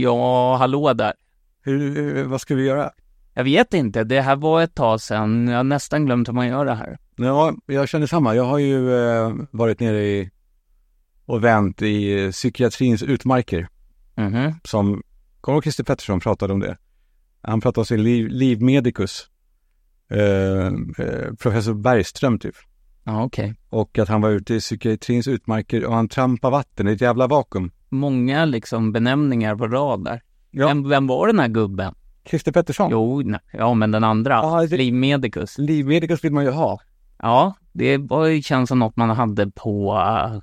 Ja, hallå där. Hur, vad ska vi göra? Jag vet inte, det här var ett tag sedan. Jag har nästan glömt hur man gör det här. Ja, jag känner samma. Jag har ju eh, varit nere i och vänt i psykiatrins utmarker. Mhm. Som, kommer Christer Pettersson pratade om det? Han pratade om sin liv, livmedikus. Eh, eh, professor Bergström typ. Ja, okej. Och att han var ute i psykiatrins utmarker och han trampade vatten i ett jävla vakuum. Många liksom benämningar på rad där. Ja. Vem, vem var den här gubben? Christer Pettersson. Jo, nej, ja men den andra. Ja, det- Livmedikus. Livmedikus vill man ju ha. Ja, det var ju känns som något man hade på uh,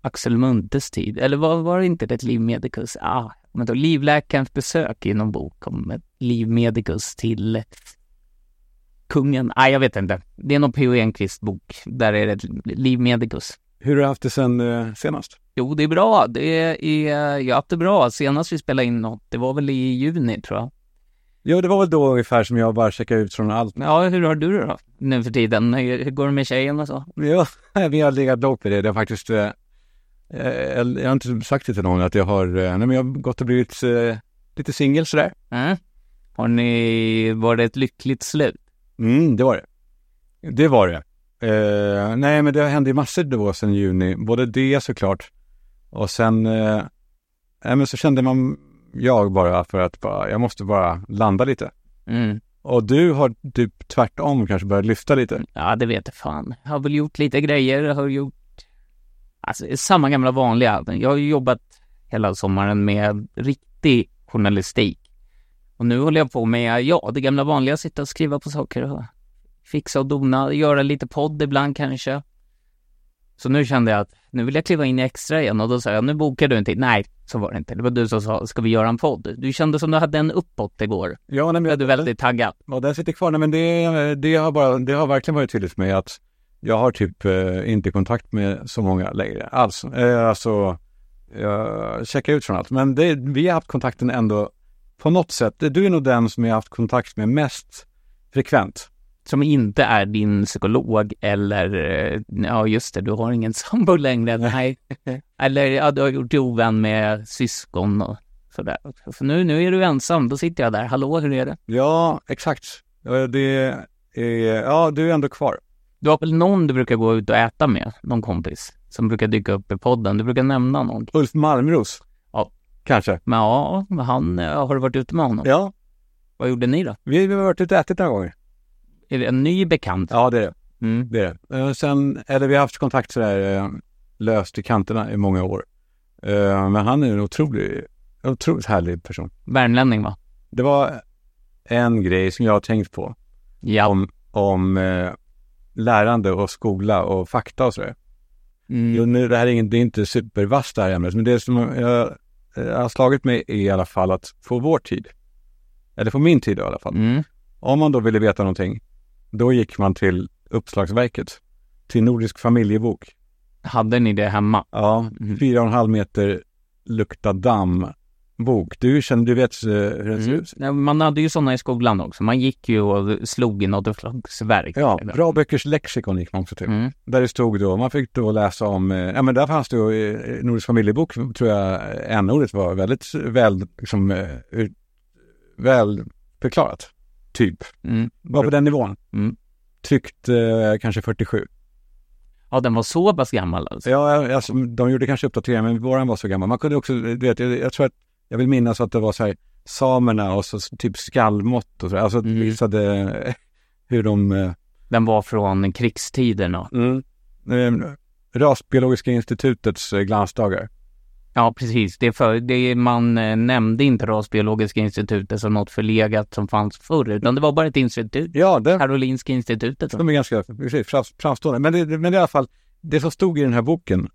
Axel Muntes tid. Eller var, var det inte det livmedikus? Ah, men då livläkarens besök i någon bok om livmedikus till kungen. Nej, jag vet inte. Det är någon P.O. Enquist bok. Där är det ett livmedikus. Hur har du haft det sen eh, senast? Jo, det är bra. Det är, jag har haft det bra. Senast vi spelade in något, det var väl i juni tror jag. Jo, det var väl då ungefär som jag bara checkade ut från allt. Ja, hur har du det då? Nu för tiden? Hur hur går det med tjejen och så? Ja, vi har legat lågt med det. Det har faktiskt, eh, eh, jag har inte sagt det till någon att jag har, eh, nej men jag har gått och blivit eh, lite singel sådär. Mm. Har ni, var det ett lyckligt slut? Mm, det var det. Det var det. Eh, nej, men det hände ju massor då sen juni. Både det såklart och sen, eh, nej men så kände man, jag bara för att bara, jag måste bara landa lite. Mm. Och du har typ tvärtom kanske börjat lyfta lite. Ja, det vet jag fan. Jag har väl gjort lite grejer, jag har gjort alltså, samma gamla vanliga. Jag har jobbat hela sommaren med riktig journalistik. Och nu håller jag på med, ja, det gamla vanliga, sitta och skriva på saker och fixa och dona, göra lite podd ibland kanske. Så nu kände jag att nu vill jag kliva in i extra igen och då sa jag, nu bokar du en tid. Nej, så var det inte. Det var du som sa, ska vi göra en podd? Du kände som du hade en uppåt igår. Ja, nej, men Blev du väldigt taggad? Ja, den sitter kvar. Nej, men det, det, har bara, det har verkligen varit tydligt för mig att jag har typ eh, inte kontakt med så många längre alls. Eh, alltså, jag checkar ut från allt. Men det, vi har haft kontakten ändå på något sätt. Du är nog den som jag har haft kontakt med mest frekvent. som inte är din psykolog eller, eh, ja just det, du har ingen sambo längre, nej. Eller ja, du har gjort dig ovän med syskon och sådär. För nu, nu är du ensam, då sitter jag där, hallå hur är det? Ja, exakt. Eh, Det är, ja, du är ändå kvar. Du har väl någon du brukar gå ut och äta med, någon kompis, som brukar dyka upp i podden, du brukar nämna någon. Ulf Malmros. Kanske. Men ja, han, eh, har du varit ute med honom? Ja, Vad gjorde ni då? vi vi har varit ute och ätit några gånger. Är det en ny bekant? Ja, det är det. Mm. Det är det. Eh, Sen, eller vi har haft kontakt sådär eh, löst i kanterna i många år. Men han är en otrolig, otroligt härlig person. Värmlänning va? Det var en grej som jag har tänkt på Ja. om, om lärande och skola och fakta och sådär. Mm. Jo, nu, det här är, ingen, det är inte supervast det här ämnet, men det som jag har slagit mig är i alla fall att få vår tid, eller få min tid i alla fall. Mm. Om man då ville veta någonting, då gick man till Uppslagsverket, till Nordisk familjebok. Hade ni det hemma? Ja, Mm. fyra och en halv meter lukta damm bok. Du känner, du vet eh, hur den ser Mm. ut? Ja, Man hade ju sådana i skolan också. Man gick ju och slog i något slags verk. Ja, bra böckers lexikon gick man också till. Mm. Där det stod då, man fick då läsa om, eh, ja men där fanns det ju, i Nordisk familjebok tror jag n-ordet var väldigt väl, liksom, eh, väl förklarat. Typ. Mm. Var på den nivån. Mm. Tryckt eh, kanske 47. Ja, den var så pass gammal alltså. Ja, alltså, de gjorde kanske uppdateringar, men våran var så gammal. Man kunde också, du vet, jag, jag tror att, jag vill minnas att det var så här, samerna och så typ skallmått och så, alltså Mm. visade eh, hur de, eh, Den var från krigstiderna. eh, Rasbiologiska institutets eh, glansdagar. Ja, precis. Det för, det man nämnde inte Rasbiologiska institutet som något förlegat som fanns förr, utan det var bara ett institut. Ja, det, Karolinska institutet. de är ganska precis, framstående. Men det, men det i alla fall, det som stod i den här boken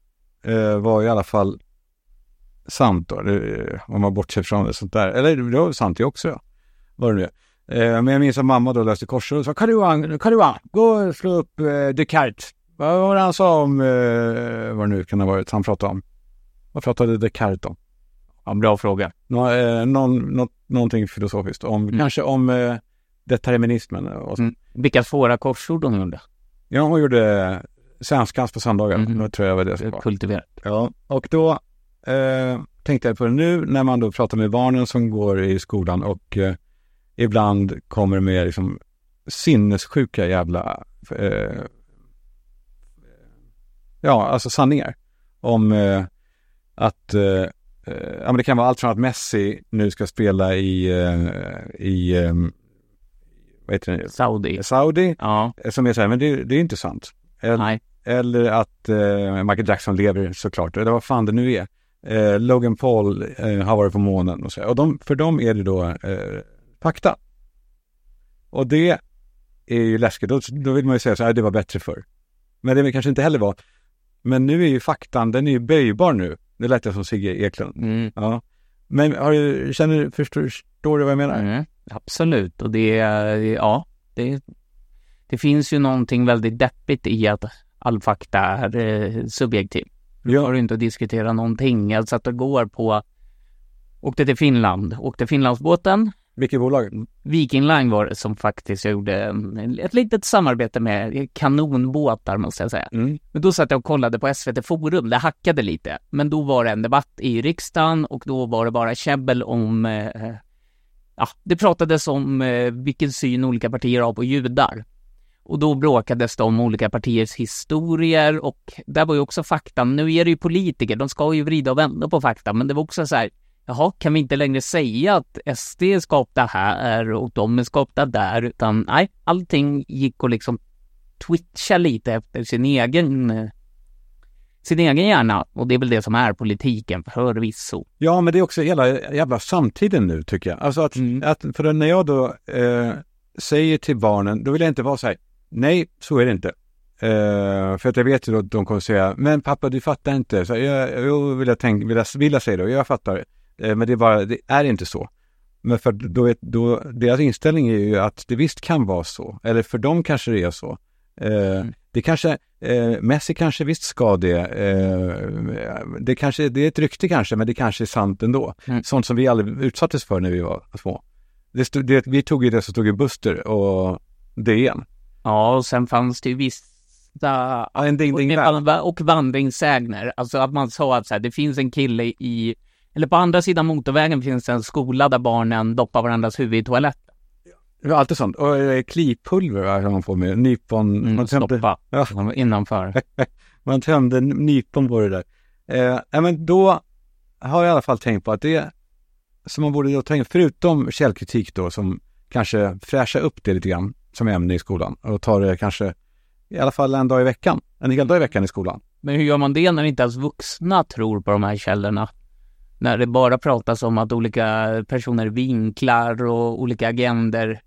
eh, var i alla fall sant då, det, om man bortser från det sånt där. Eller det var sant det också, ja. Vad det nu. Eh, men jag minns att mamma då läste korsord och sa, Karl-Johan, Karl-Johan, gå och slå upp eh, Descartes. Vad var det han sa om, eh, vad det nu kan ha varit, han pratade om? Vad pratade Descartes om? Ja, bra fråga. Nå, eh, någon, något, någonting filosofiskt, om, Mm. kanske om eh, determinismen och så. Mm. Vilka svåra korsord hon gjorde. Ja, hon gjorde svenskans på söndagar. Mhm. Det tror jag var det som var. Kultiverat. Ja, och då eh, tänkte jag på det nu när man då pratar med barnen som går i skolan och eh, ibland kommer med liksom sinnessjuka jävla eh, ja, alltså sanningar om eh, att eh, eh, ja, men det kan vara allt från att Messi nu ska spela i, eh, i eh, vad heter det? Saudi. Saudi, Ja, som är så här, men det, det är inte sant. Eller, nej. eller att Michael Jackson lever såklart, eller vad fan det nu är. Eh, Logan Paul eh, har varit på månen och så. Och de, för dem är det då eh, fakta. Och det är ju läskigt. Då, då vill man ju säga så här, det var bättre förr. Men det kanske inte heller var. Men nu är ju faktan, den är ju böjbar nu. Det lät jag som Sigge Eklund. Mm. Ja. Men har du, känner, förstår, förstår du vad jag menar? Mm. Absolut, och det, är- ja, det, det finns ju någonting väldigt deppigt i att all fakta är eh, subjektiv. Ja. har inte att diskutera någonting. Jag satt igår på, åkte till Finland, åkte Finlandsbåten. Vilket bolag? Viking Line var det som faktiskt jag gjorde mm, ett litet samarbete med, kanonbåtar måste jag säga. Mm. Men då satt jag och kollade på SVT Forum, det hackade lite. Men då var det en debatt i riksdagen och då var det bara käbbel om, eh, ja, det pratades om eh, vilken syn olika partier har på judar. Och då bråkades det om olika partiers historier och där var ju också faktan, nu är det ju politiker, de ska ju vrida och vända på fakta, men det var också så här, jaha, kan vi inte längre säga att SD är skapta här och de är skapta där, utan nej, allting gick och liksom twitcha lite efter sin egen sin egen hjärna och det är väl det som är politiken förvisso. Ja, men det är också hela jävla samtiden nu tycker jag. Alltså att, Mm. att för när jag då eh, säger till barnen, då vill jag inte vara så här, nej, så är det inte. Eh, för att jag vet ju att de kommer säga, men pappa du fattar inte. Så jag, jo, vill jag, tänka, vill jag, vill jag säga då, jag fattar. Eh, men det är bara, det är inte så. Men för då, är- då, deras inställning är ju att det visst kan vara så. Eller för dem kanske det är så. Eh, Det kanske, Messi kanske visst ska det. Det kanske, det är ett rykte kanske, men det kanske är sant ändå. Mm. Sånt som vi aldrig utsattes för när vi var små. Det det, vi tog ju det som stod i Buster och DN. Ja, och sen fanns det ju vissa Ja, en ding ding och, där. och vandringssägner, alltså att man sa att så här, det finns en kille i, eller på andra sidan motorvägen finns det en skola där barnen doppar varandras huvud i toaletten. Var alltid sånt. Och eh, klipulver har man får med. Nypon. Mm, man, tömde, stoppa Ja. innanför. man tömde nypon på det där. Eh, men då har jag i alla fall tänkt på att det som man borde då ta in, förutom källkritik då, som kanske fräscha upp det lite grann som ämne i skolan och ta det kanske i alla fall en dag i veckan, en hel dag i veckan i skolan. Men hur gör man det när inte ens vuxna tror på de här källorna? När det bara pratas om att olika personer vinklar och olika agender.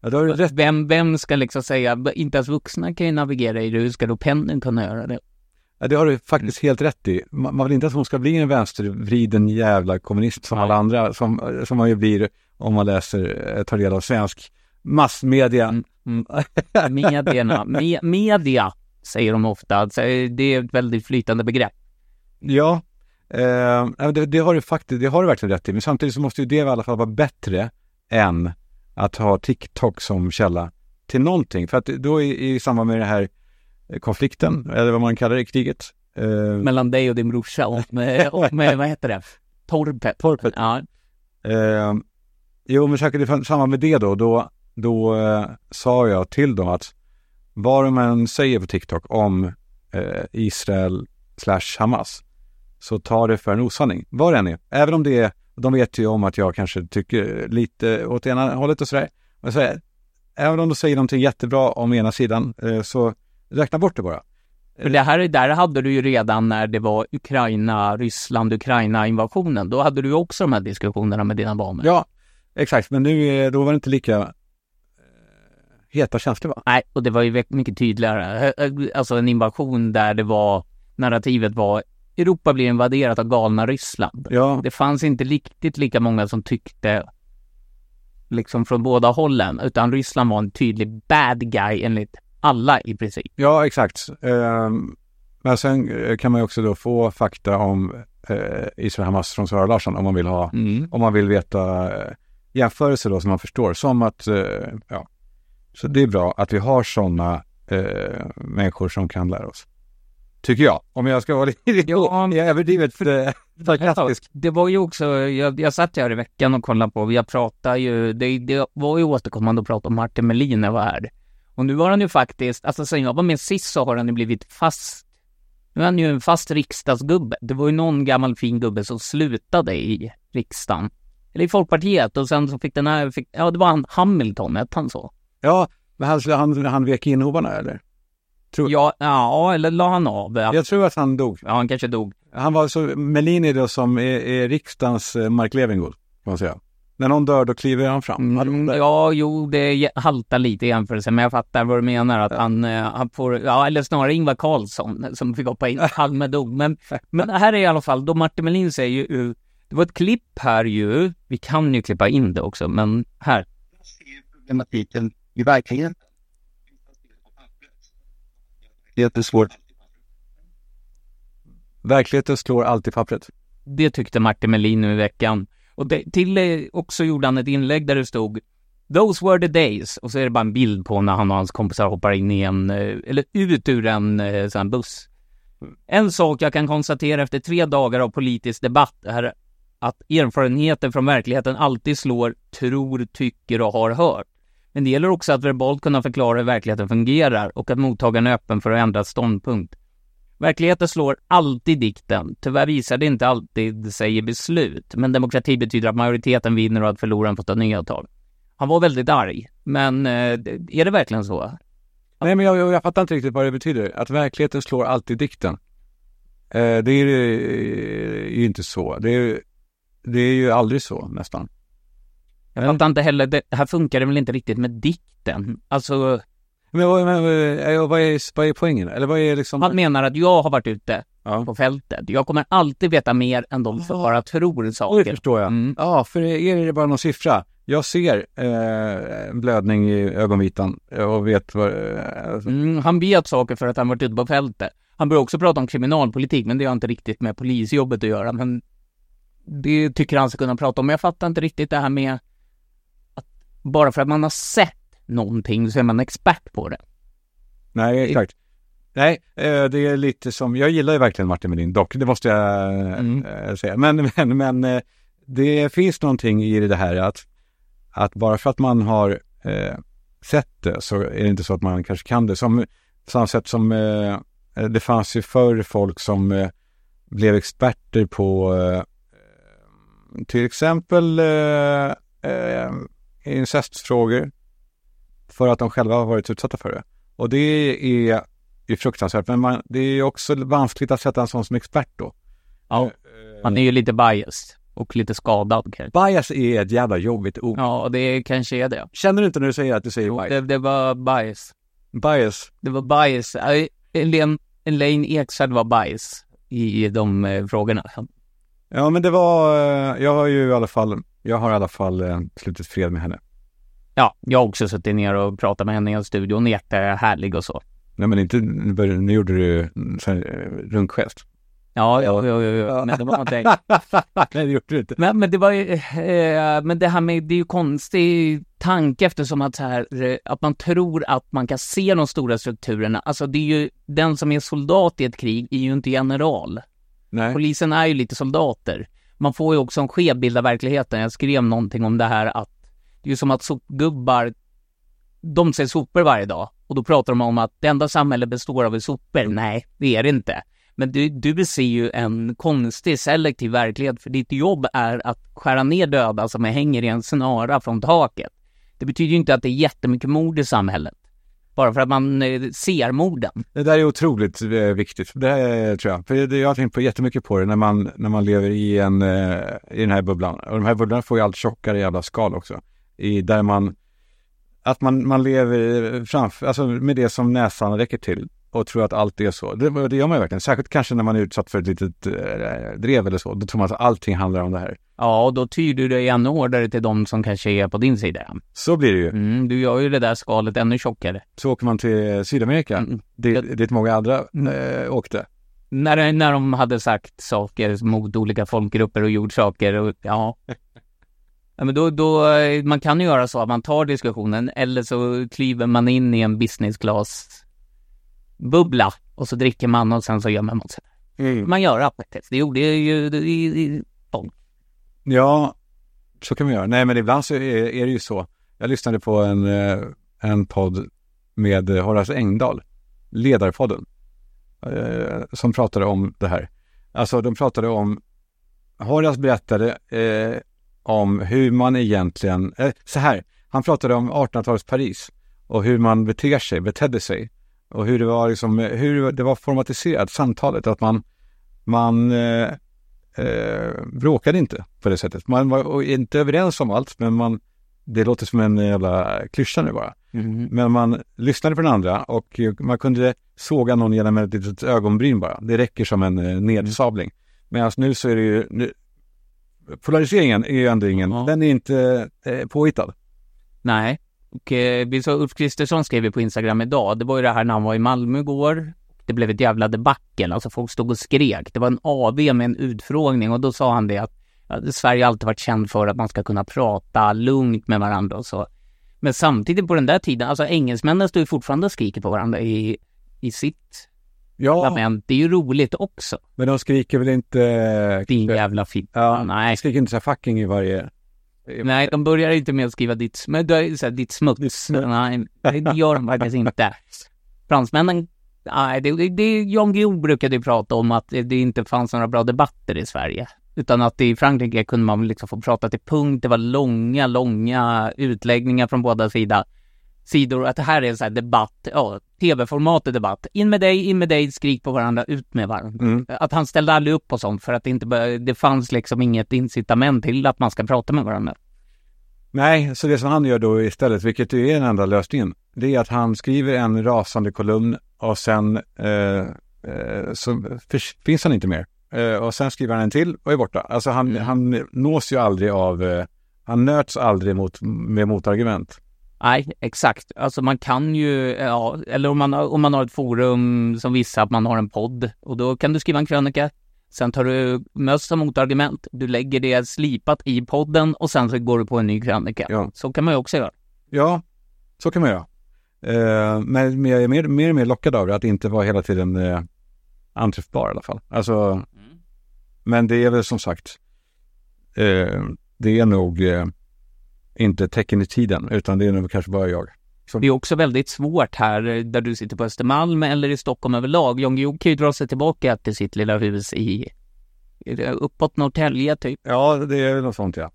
Ja, då rätt. Vem, vem ska liksom säga, inte ens vuxna kan ju navigera i det, hur ska då pendeln kunna göra det? Ja, det har du faktiskt helt rätt i. Man, man vill inte att hon ska bli en vänstervriden jävla kommunist som Nej. alla andra, som, som man ju blir om man läser, eh, tar del av svensk massmedia. Mm, mm. Medierna, me, media säger de ofta, alltså, det är ett väldigt flytande begrepp. Ja, eh, det, det, har du faktiskt, det har du verkligen rätt i. Men samtidigt så måste ju det i alla fall vara bättre än att ha TikTok som källa till någonting. För att då i, i samband med den här eh, konflikten, eller vad man kallar det, kriget. Eh, Mellan dig och din brorsa och med, och med vad heter det? Torpet. Torpet. Ja. Eh, jo, men säkert i samband med det då, då, då eh, sa jag till dem att vad de än säger på TikTok om eh, Israel slash Hamas så ta det för en osanning, vad det än är. Även om det är, de vet ju om att jag kanske tycker lite åt ena hållet och sådär. Men så här, även om de säger någonting jättebra om ena sidan eh, så räkna bort det bara. För det här, där hade du ju redan när det var Ukraina, Ryssland, Ukraina invasionen. Då hade du också de här diskussionerna med dina barn. Ja, exakt. Men nu, då var det inte lika eh, heta känslor va? Nej, och det var ju mycket tydligare. Eh, Alltså en invasion där det var, narrativet var Europa blir invaderat av galna Ryssland. Ja, Det fanns inte riktigt lika många som tyckte liksom från båda hållen, utan Ryssland var en tydlig bad guy enligt alla i princip. Ja, exakt. Ehm, men sen eh, kan man ju också då få fakta om Israel Hamas från Sara Larsson om man vill ha, Mm. om man vill veta eh, jämförelser då som man förstår. Som att, eh, ja, så det är bra att vi har sådana eh, människor som kan lära oss. Tycker jag. Om jag ska vara lite Ja. jag är överdrivet för sarkastisk. Det var ju också, jag, jag satt ju här i veckan och kollade på, jag pratade ju, det, det var ju återkommande att prata om Martin Melin när jag var här. Och nu har han ju faktiskt, alltså sen jag var med sist så har han ju blivit fast, nu är han ju en fast riksdagsgubbe. Det var ju någon gammal fin gubbe som slutade i riksdagen. Eller i Folkpartiet och sen så fick den här, fick, ja det var han Hamilton, hette han så? Ja, men han, han, han vek in hovarna eller? Tror- Ja, ja, eller la han av? Ja, Jag tror att han dog. han kanske dog. Han var så, Melini då som är, är riksdagens eh, Mark Levengood, kan man säga. När någon dör då kliver han fram. Mm, ja, jo, det haltar lite i jämförelse, men jag fattar vad du menar. Att han, eh, han får, ja, eller snarare Ingvar Carlsson som fick hoppa in. Palme dog. Men, men här är i alla fall, då Martin Melin säger ju, det var ett klipp här ju, vi kan ju klippa in det också, men här. problematiken i verkligheten. Det är svårt. Verkligheten slår alltid pappret. Det tyckte Martin Melin nu i veckan. Och det, till också gjorde han ett inlägg där det stod Those were the days. Och så är det bara en bild på när han och hans kompisar hoppar in i en, eh, eller ut ur en eh, sån buss. En sak jag kan konstatera efter tre dagar av politisk debatt är att erfarenheten från verkligheten alltid slår tror, tycker och har hört. Men det gäller också att verbalt kunna förklara hur verkligheten fungerar och att mottagaren är öppen för att ändra ståndpunkt. Verkligheten slår alltid dikten. Tyvärr visar det inte alltid sig i beslut, men demokrati betyder att majoriteten vinner och att förloraren får ta nya tag. Han var väldigt arg, men eh, är det verkligen så? Nej, men jag, jag, jag fattar inte riktigt vad det betyder. Att verkligheten slår alltid dikten. Eh, det är ju är ju inte så. Det är, det är ju aldrig så nästan. Jag fattar inte heller, det här funkar det väl inte riktigt med dikten? Alltså, Men, vad- men eh, vad, är, vad är poängen? Eller vad är liksom... han menar att jag har varit ute Ja. på fältet. Jag kommer alltid veta mer än de som bara tror saker. förstår jag. Mm. Ja, för er är det bara någon siffra. Jag ser eh, en blödning i ögonvitan och vet vad... Eh, alltså. Mm, han vet saker för att han varit ute på fältet. Han börjar också prata om kriminalpolitik, men det har inte riktigt med polisjobbet att göra. Men det tycker han ska kunna prata om. Men jag fattar inte riktigt det här med att bara för att man har sett någonting så är man expert på det. Nej, exakt. Nej, eh, det är lite som, jag gillar ju verkligen Martin Melin dock, det måste jag Mm. eh, säga. Men, men, men eh, det finns någonting i det här att, att bara för att man har eh, sett det så är det inte så att man kanske kan det. Som, samma sätt som eh, det fanns ju förr folk som eh, blev experter på till exempel eh, eh, incestfrågor för att de själva har varit utsatta för det. Och det är ju fruktansvärt, men man, det är också vanskligt att sätta en sån som expert då. Ja, man är ju lite biased och lite skadad kanske. Bias är ett jävla jobbigt ord. Ja, det kanske är det. Känner du inte när du säger att du säger Jo, bias? det, det var bias. Bias. Det var bias. Elaine Eksvärd var bias i de eh, frågorna. Ja, men det var, eh, jag har ju i alla fall, jag har i alla fall eh, slutit fred med henne. Ja, jag har också suttit ner och pratat med henne i en studio. Hon är jättehärlig och så. Nej, men inte, nu, gjorde du en eh, runkgest. Ja, ja, ja, ja. men det var inte... Nej, det gjorde du inte. Men, men det var ju, eh, men det här med, det är ju konstig tanke eftersom att så här, att man tror att man kan se de stora strukturerna. Alltså det är ju, den som är soldat i ett krig är ju inte general. Nej. Polisen är ju lite soldater. Man får ju också en skev bild av verkligheten. Jag skrev någonting om det här att det är ju som att sopgubbar, de ser sopor varje dag och då pratar de om att det enda samhället består av sopor. Nej, det är det inte. Men du, du ser ju en konstig selektiv verklighet för ditt jobb är att skära ner döda som hänger i en snara från taket. Det betyder ju inte att det är jättemycket mord i samhället. Bara för att man eh, ser morden. Det där är otroligt eh, viktigt. Det här, tror jag. För jag har tänkt på jättemycket på det när man, när man lever i, en, eh, i den här bubblan. Och de här bubblorna får ju allt tjockare jävla skal också. I, där man, att man, man lever framför, alltså med det som näsan räcker till. Och tror att allt är så. Det, det gör man ju verkligen. Särskilt kanske när man är utsatt för ett litet eh, drev eller så. Då tror man att allting handlar om det här. Ja, och då tyder du dig ännu hårdare till de som kanske är på din sida. Så blir det ju. Mm, du gör ju det där skalet ännu tjockare. Så åker man till Sydamerika. Mm. Det, dit många andra eh, åkte. När, när de hade sagt saker mot olika folkgrupper och gjort saker och ja. ja men då, då, eh, man kan ju göra så att man tar diskussionen eller så kliver man in i en business class bubbla Och så dricker man och sen så gömmer man sig. Man gör appetest. Det gjorde ju det- i, i, Ja, så kan man göra. Nej, men ibland så är, är det ju så. Jag lyssnade på en, eh, en podd med Horace Engdahl, Ledarpodden, eh, som pratade om det här. Alltså, de pratade om, Horace berättade eh, om hur man egentligen, eh, så här, han pratade om 1800-talets Paris och hur man beter sig, betedde sig och hur det var liksom, hur det var formatiserat, samtalet, att man, man eh, eh, bråkade inte på det sättet. Man var inte överens om allt, men man, det låter som en jävla klyscha nu bara. Men man lyssnade på den andra och man kunde såga någon genom ett litet ögonbryn bara. Det räcker som en eh, nedsabling. Medan nu så är det ju, nu, polariseringen är ju ändå ingen, Ja. den är inte eh, påhittad. Nej. Och eh, vi såg Ulf Kristersson skrev ju på Instagram idag, det var ju det här när han var i Malmö igår. Det blev ett jävla debacle, alltså folk stod och skrek. Det var en AV med en utfrågning och då sa han det att ja, Sverige har alltid varit känd för att man ska kunna prata lugnt med varandra och så. Men samtidigt på den där tiden, alltså engelsmännen står ju fortfarande och skriker på varandra i, i sitt Ja, parlament. Det är ju roligt också. men de skriker väl inte... Din jävla fitta. Ja, Nej. de skriker inte så fucking i varje... Nej, de börjar inte med att skriva ditt, men det är så här, ditt smuts. Nej, det gör de faktiskt inte. Fransmännen, nej, det, det, Jan Guillou brukade ju prata om att det, det inte fanns några bra debatter i Sverige. Utan att i Frankrike kunde man liksom få prata till punkt. Det var långa, långa utläggningar från båda sidor. Sidor, att det här är en sån här debatt, ja, tv-formatet debatt. In med dig, in med dig, skrik på varandra, ut med varandra. Mm. Att han ställde aldrig upp på sånt för att det inte, det fanns liksom inget incitament till att man ska prata med varandra. Nej, så det som han gör då istället, vilket ju är den enda lösningen, det är att han skriver en rasande kolumn och sen eh, eh, så finns han inte mer. Eh, och sen skriver han en till och är borta. Alltså han, Mm. han nås ju aldrig av, eh, han nöts aldrig mot, med motargument. Nej, exakt. Alltså man kan ju, ja, eller om man, har- om man har ett forum som vissa, att man har en podd och då kan du skriva en krönika. Sen tar du möss som motargument, du lägger det slipat i podden och sen så går du på en ny krönika. Ja. Så kan man ju också göra. Ja, så kan man göra. Eh, men jag är mer, mer och mer lockad av det, att inte vara hela tiden eh, anträffbar i alla fall. Alltså, men det är väl som sagt, eh, det är nog inte tecken i tiden, utan det är nog kanske bara jag. Det är också väldigt svårt här eh, där du sitter på Östermalm eller i Stockholm överlag. Jan Guillou kan ju dra sig tillbaka till sitt lilla hus i, uppåt Norrtälje typ. Ja, det är något sånt ja.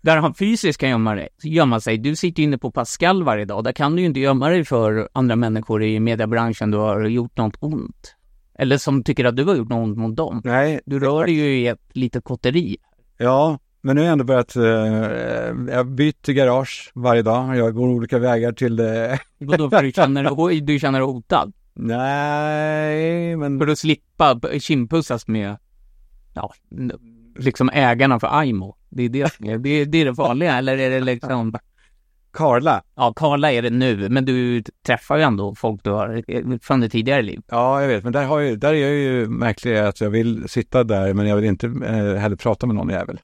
Där han fysiskt kan gömma, dig, gömma sig. Du sitter ju inne på Pascal varje dag. Där kan du ju inte gömma dig för andra människor i mediebranschen du har gjort något ont. Eller som tycker att du har gjort något ont mot dem. Nej, Du rör dig ju i ett litet kotteri. ja, men nu har jag ändå börjat, eh, jag byter garage varje dag. Jag går olika vägar till det. Vadå, för du känner, du känner dig hotad? Nej, men För att slippa kindpussas med, ja, liksom ägarna för Aimo. Det är det, det, är- det är det vanliga, eller är det liksom, Karla. ja, Karla är det nu, men du träffar ju ändå folk du har eh, från det tidigare liv. Ja, jag vet, men där, har jag, där är jag ju märklig att jag vill sitta där, men jag vill inte eh, heller prata med någon jävel.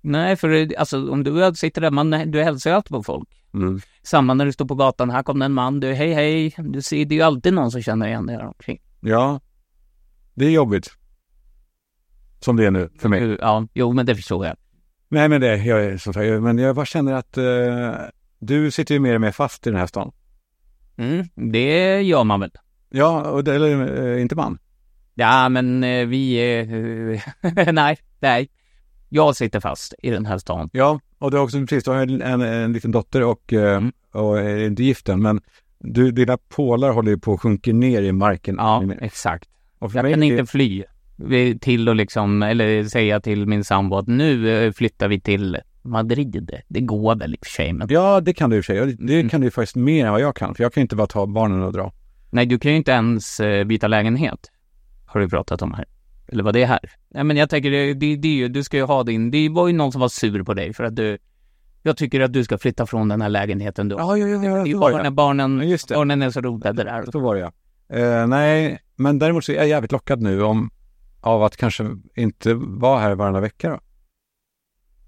Nej, för det- alltså om du sitter där, man, du hälsar ju alltid på folk. Mm. Samma när du står på gatan, här kom det en man, du hej hej, du ser, det är ju alltid någon som känner igen dig här omkring. Ja, det är jobbigt. Som det är nu för mig. Ja, jo men det förstår jag. Nej, men det, jag är som sagt, men jag bara känner att eh, du sitter ju mer och mer fast i den här stan. Mm, det gör man väl. Ja, och det, eller eh, inte man. Ja, men eh, vi eh, nej, nej. Jag sitter fast i den här stan. Ja, och du har också precis, du har en, en, en liten dotter och, eh, Mm. och är inte gift än, men du, dina pålar håller ju på att sjunka ner i marken. Ja, exakt. Jag kan inte fly till och liksom, eller säga till min sambo att nu eh, flyttar vi till Madrid. Det går väl i och för sig, men Ja, det kan du i och för sig. Det, Mm. kan du faktiskt mer än vad jag kan, för jag kan inte bara ta barnen och dra. nej, du kan ju inte ens eh, byta lägenhet. Har du pratat om här. Eller vad det är här. Nej, men jag tänker, det, det, det du ska ju ha din, det var ju någon som var sur på dig för att du, jag tycker att du ska flytta från den här lägenheten har. Ja, ja, ja, ja, Det var bara det. när barnen, Ja, just det. barnen är så rotade där. Så var det ja. Eh, nej, men däremot så är jag jävligt lockad nu om, av att kanske inte vara här varannan vecka då.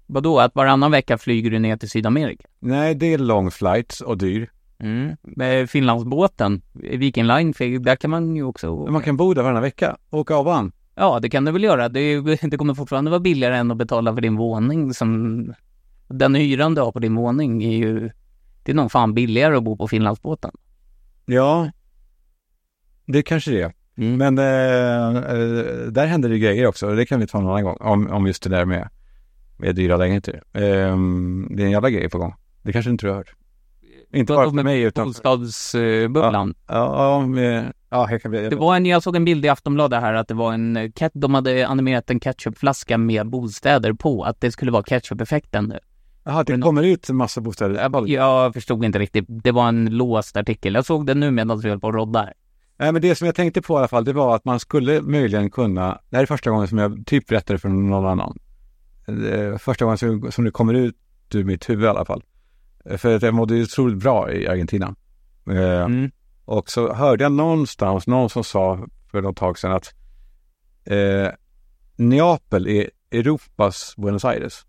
Vadå, att varannan vecka flyger du ner till Sydamerika? Nej, det är long flights och dyr. Mm. Med Finlandsbåten, Viking Line, där kan man ju också... Man kan bo där varannan vecka, åka av och an. Ja, det kan du väl göra. Det, det kommer fortfarande vara billigare än att betala för din våning som... Den hyran du har på din våning är ju... Det är nog fan billigare att bo på Finlandsbåten. Ja, det kanske det är. Mm. Men eh, eh, där händer det grejer också. Det kan vi ta en annan gång. Om, om just det där med, med dyra lägenheter. Ehm, det är en jävla grej på gång. Det kanske inte du har hört. Inte bara för mig utan... Bostadsbubblan. Ja, ja, ja. Det var en, jag såg en bild i Aftonbladet här att det var en, eh, de hade animerat en ketchupflaska med bostäder på, att det skulle vara ketchup-effekten. Jaha, det kommer ut en massa bostäder. Jag Jag förstod inte riktigt, det var en låst artikel. Jag såg den nu medan vi höll på att rodda. Nej, men det som jag tänkte på i alla fall, det var att man skulle möjligen kunna, det här är första gången som jag typ berättar det för någon annan. Eh, Första gången som, som det kommer ut ur mitt huvud i alla fall. För att jag mådde ju otroligt bra i Argentina. Eh, Mm. Och så hörde jag någonstans, någon som sa för något tag sedan att eh, Neapel är Europas Buenos Aires.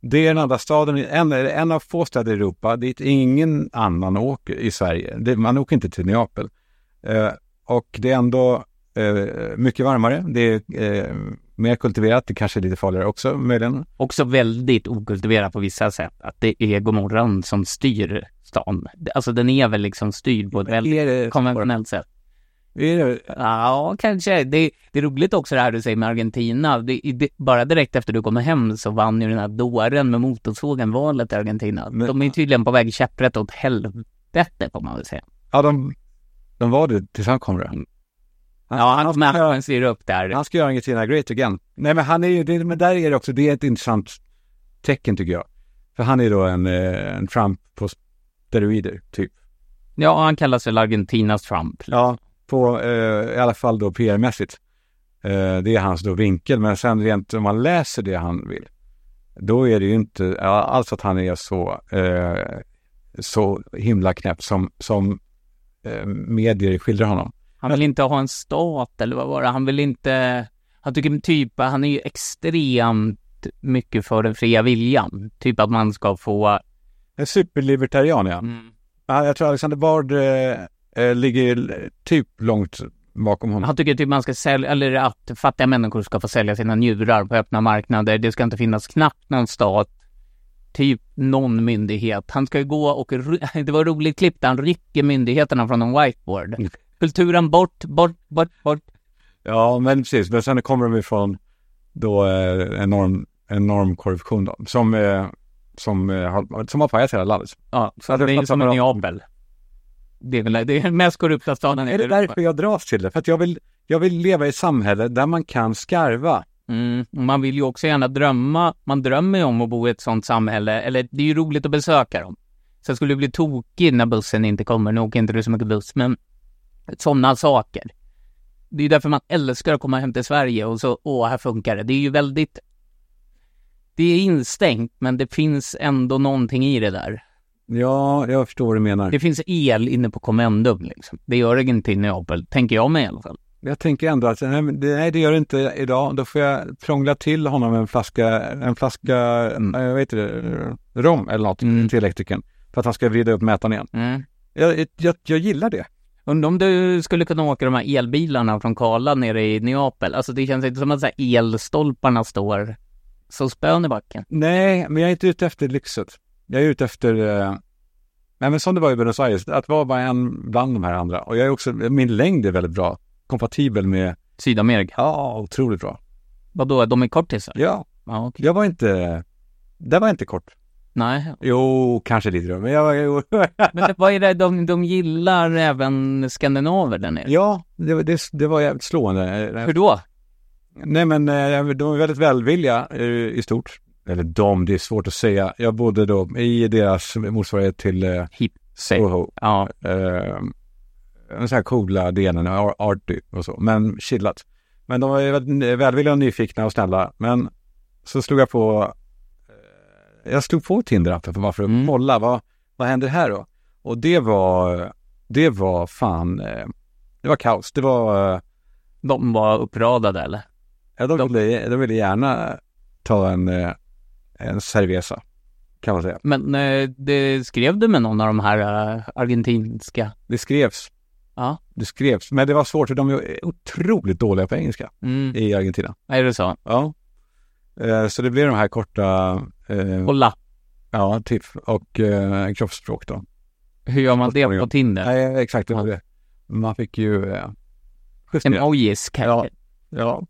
Det är den andra staden, en, en av få städer i Europa dit ingen annan åker i Sverige. Det, man åker inte till Neapel. Eh, och det är ändå eh, mycket varmare. Det är eh, mer kultiverat. Det kanske är lite farligare också möjligen. Också väldigt okultiverat på vissa sätt. Att det är Gomorran som styr stan. Alltså den är väl liksom styrd på ett väldigt konventionellt sätt. är det, Ja, kanske. Det, det är roligt också det här du säger med Argentina. Det, det, bara direkt efter du kommer hem så vann ju den här dåren med motorsågen valet i Argentina. Men- De är tydligen på väg käpprätt åt helvete får man väl säga. ja, de, de var det tills han kom det. Ja, han med han styr upp där. Han ska göra Argentina great again. Nej, men han är ju, det, men där är det också, det är ett intressant tecken tycker jag. För han är då en, eh, en Trump på steroider, typ. Ja, han kallas väl Argentinas Trump. Ja, på, eh, i alla fall då PR-mässigt. Eh, det är hans då vinkel, men sen rent om man läser det han vill, då är det ju inte alls att han är så, eh, så himla knäpp som, som eh, medier skildrar honom. Han vill inte ha en stat eller vad var det? Han vill inte... Han tycker typ, han är ju extremt mycket för den fria viljan. Typ att man ska få... En superlibertarian, ja. Mm. Ja, Jag tror Alexander Bard eh, eh, ligger typ långt bakom honom. Han tycker typ man ska sälja, eller att fattiga människor ska få sälja sina njurar på öppna marknader. Det ska inte finnas knappt någon stat, typ någon myndighet. Han ska ju gå och, det var ett roligt klipp där han rycker myndigheterna från en whiteboard. Kulturen bort, bort, bort, bort. Ja, men precis. Men sen kommer de ifrån då eh, enorm, enorm korruption då, som, eh, som, eh, har, som har pajat hela landet. Ja, så det det är som en Neapel. Det är väl det är den mest korrupta staden i Är det Europa. därför jag dras till det? För att jag vill, jag vill leva i ett samhälle där man kan skarva. Mm, man vill ju också gärna drömma, man drömmer ju om att bo i ett sånt samhälle, eller det är ju roligt att besöka dem. Sen skulle du bli tokig när bussen inte kommer, nu åker inte du så mycket buss, men sådana saker. Det är därför man älskar att komma hem till Sverige och så, åh, här funkar det. Det är ju väldigt, det är instängt, men det finns ändå någonting i det där. Ja, jag förstår vad du menar. Det finns el inne på Commendum liksom. Det gör det inte i Neapel, tänker jag mig i alla fall. Jag tänker ändå att nej, det, det gör det inte idag. Då får jag prångla till honom en flaska, en flaska, mm. jag vet inte, rom eller något Mm. till elektrikern. För att han ska vrida upp mätaren igen. Mm. Jag, jag, jag gillar det. Undrar om du skulle kunna åka de här elbilarna från Karla nere i Neapel. Alltså det känns inte som att så här elstolparna står så spön i backen. Nej, men jag är inte ute efter lyxet. Jag är ute efter, eh, nej men som det var i Buenos Aires, att vara bara en bland de här andra. Och jag är också, min längd är väldigt bra. Kompatibel med, Sydamerika. ja, otroligt bra. Vadå, de är kortisar? Ja, Ja, okej. jag var inte, det var inte kort. Nej. Jo, kanske lite då, men jag jo. Men vad är det, de, de gillar även skandinaver där nere? ja, det, var- det, det var jävligt slående. Hur då? Nej men eh, de är väldigt välvilliga eh, i stort. Eller de, det är svårt att säga. Jag bodde då i deras motsvarighet till eh, Hip. Soho. Ja. En sån här coola delen, ar- arty och så, men chillat. Men de var välvilliga och nyfikna och snälla. Men så slog jag på, jag slog på Tinder-appen för bara för att Mm. kolla vad, vad händer här då? Och det var, det var fan, eh, det var kaos. Det var, eh, De var uppradade eller? ja, de, De- ville, de ville gärna ta en, eh, en cerveza. kan man säga. Men det skrev du med någon av de här argentinska? Det skrevs. Ja. Det skrevs, men det var svårt för de är otroligt dåliga på engelska Mm. i Argentina. Är det så? Ja. Så det blev de här korta, eh, Kolla. ja, typ, och eh, kroppsspråk då. Hur gör man det på Tinder? Nej, exakt, det var det. Man fick ju eh. Emojis kanske? Ja.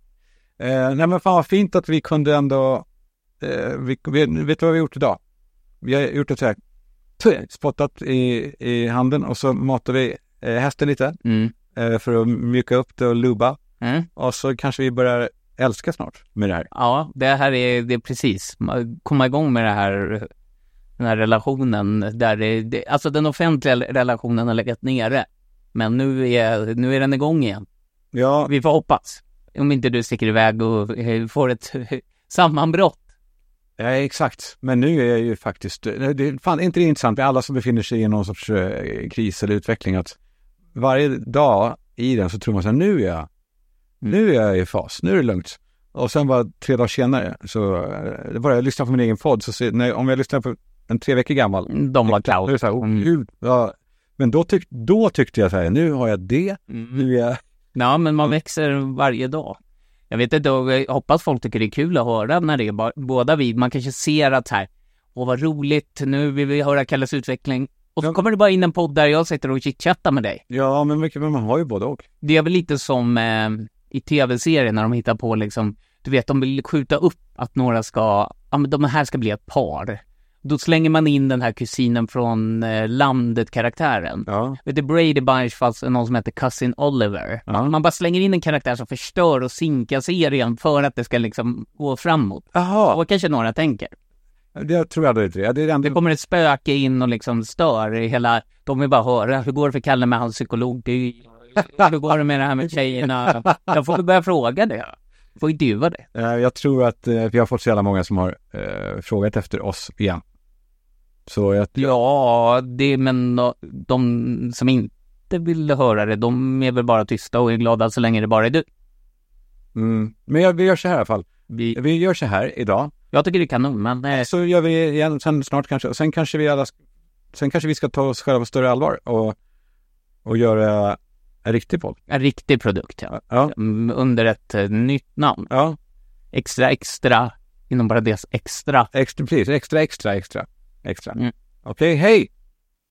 Eh, nej men fan vad fint att vi kunde ändå, eh, vi, vi, vet du vad vi har gjort idag? Vi har gjort ett så här, spottat i, i handen och så matar vi eh, hästen lite Mm. eh, för att mjuka upp det och luba. Mm. Och så kanske vi börjar älska snart med det här. Ja, det här är, det är precis, Ma- komma igång med det här, den här relationen där det, det, alltså den offentliga relationen har legat nere. Men nu är, nu är den igång igen. Ja, Vi får hoppas. Om inte du sticker iväg och eh, får ett sammanbrott. ja exakt. Men nu är jag ju faktiskt, eh, det fan är inte det intressant med alla som befinner sig i någon sorts eh, kris eller utveckling att varje dag i den så tror man så här, nu är jag, nu är jag i fas, nu är det lugnt. Och sen bara tre dagar senare så, eh, det bara jag lyssnar på min egen podd så ser, när, om jag lyssnar på en tre veckor gammal, De var så här, oh, Mm. ja. Men då, tyck, då tyckte jag så här, nu har jag det, Mm. nu är jag, Ja, men man växer varje dag. Jag vet inte, jag hoppas folk tycker det är kul att höra när det är ba- båda vi. Man kanske ser att här, åh vad roligt, nu vill vi höra Kalles utveckling. Och så Ja. kommer det bara in en podd där jag sitter och chitchattar med dig. ja men man har ju både och. Det är väl lite som eh, i tv-serien när de hittar på liksom, du vet, de vill skjuta upp att några ska, ja men de här ska bli ett par. Då slänger man in den här kusinen från eh, landet-karaktären. Ja, Vet du, Brady Bunch fast någon som heter Cousin Oliver. Ja. Man bara slänger in en karaktär som förstör och sinkar serien för att det ska liksom gå framåt. jaha, Och kanske några tänker. det tror jag aldrig det. Det ändå, Det kommer ett spöke in och liksom stör hela, de vill bara höra, hur går det för Kalle med hans psykolog? Det är- Hur går det med det här med tjejerna? Jag får börja fråga det. Får intervjua det. Eh, Jag tror att eh, vi har fått så jävla många som har eh, frågat efter oss igen. Så jag, Ja, det, men de- de som inte vill höra det, de är väl bara tysta och är glada så länge det bara är du. mm, men jag, vi gör så här i alla fall. Vi, Vi gör så här idag. jag tycker det är kanon, men eh, Så gör vi igen sen snart kanske. Sen kanske vi alla, sen kanske vi ska ta oss själva på större allvar och, och göra en riktig podd. en riktig produkt, ja. Ja, Mm, Under ett eh, nytt namn. ja, Extra, extra, inom parentes extra. extra, precis, extra, extra, extra, extra. Mm. Okej, hej!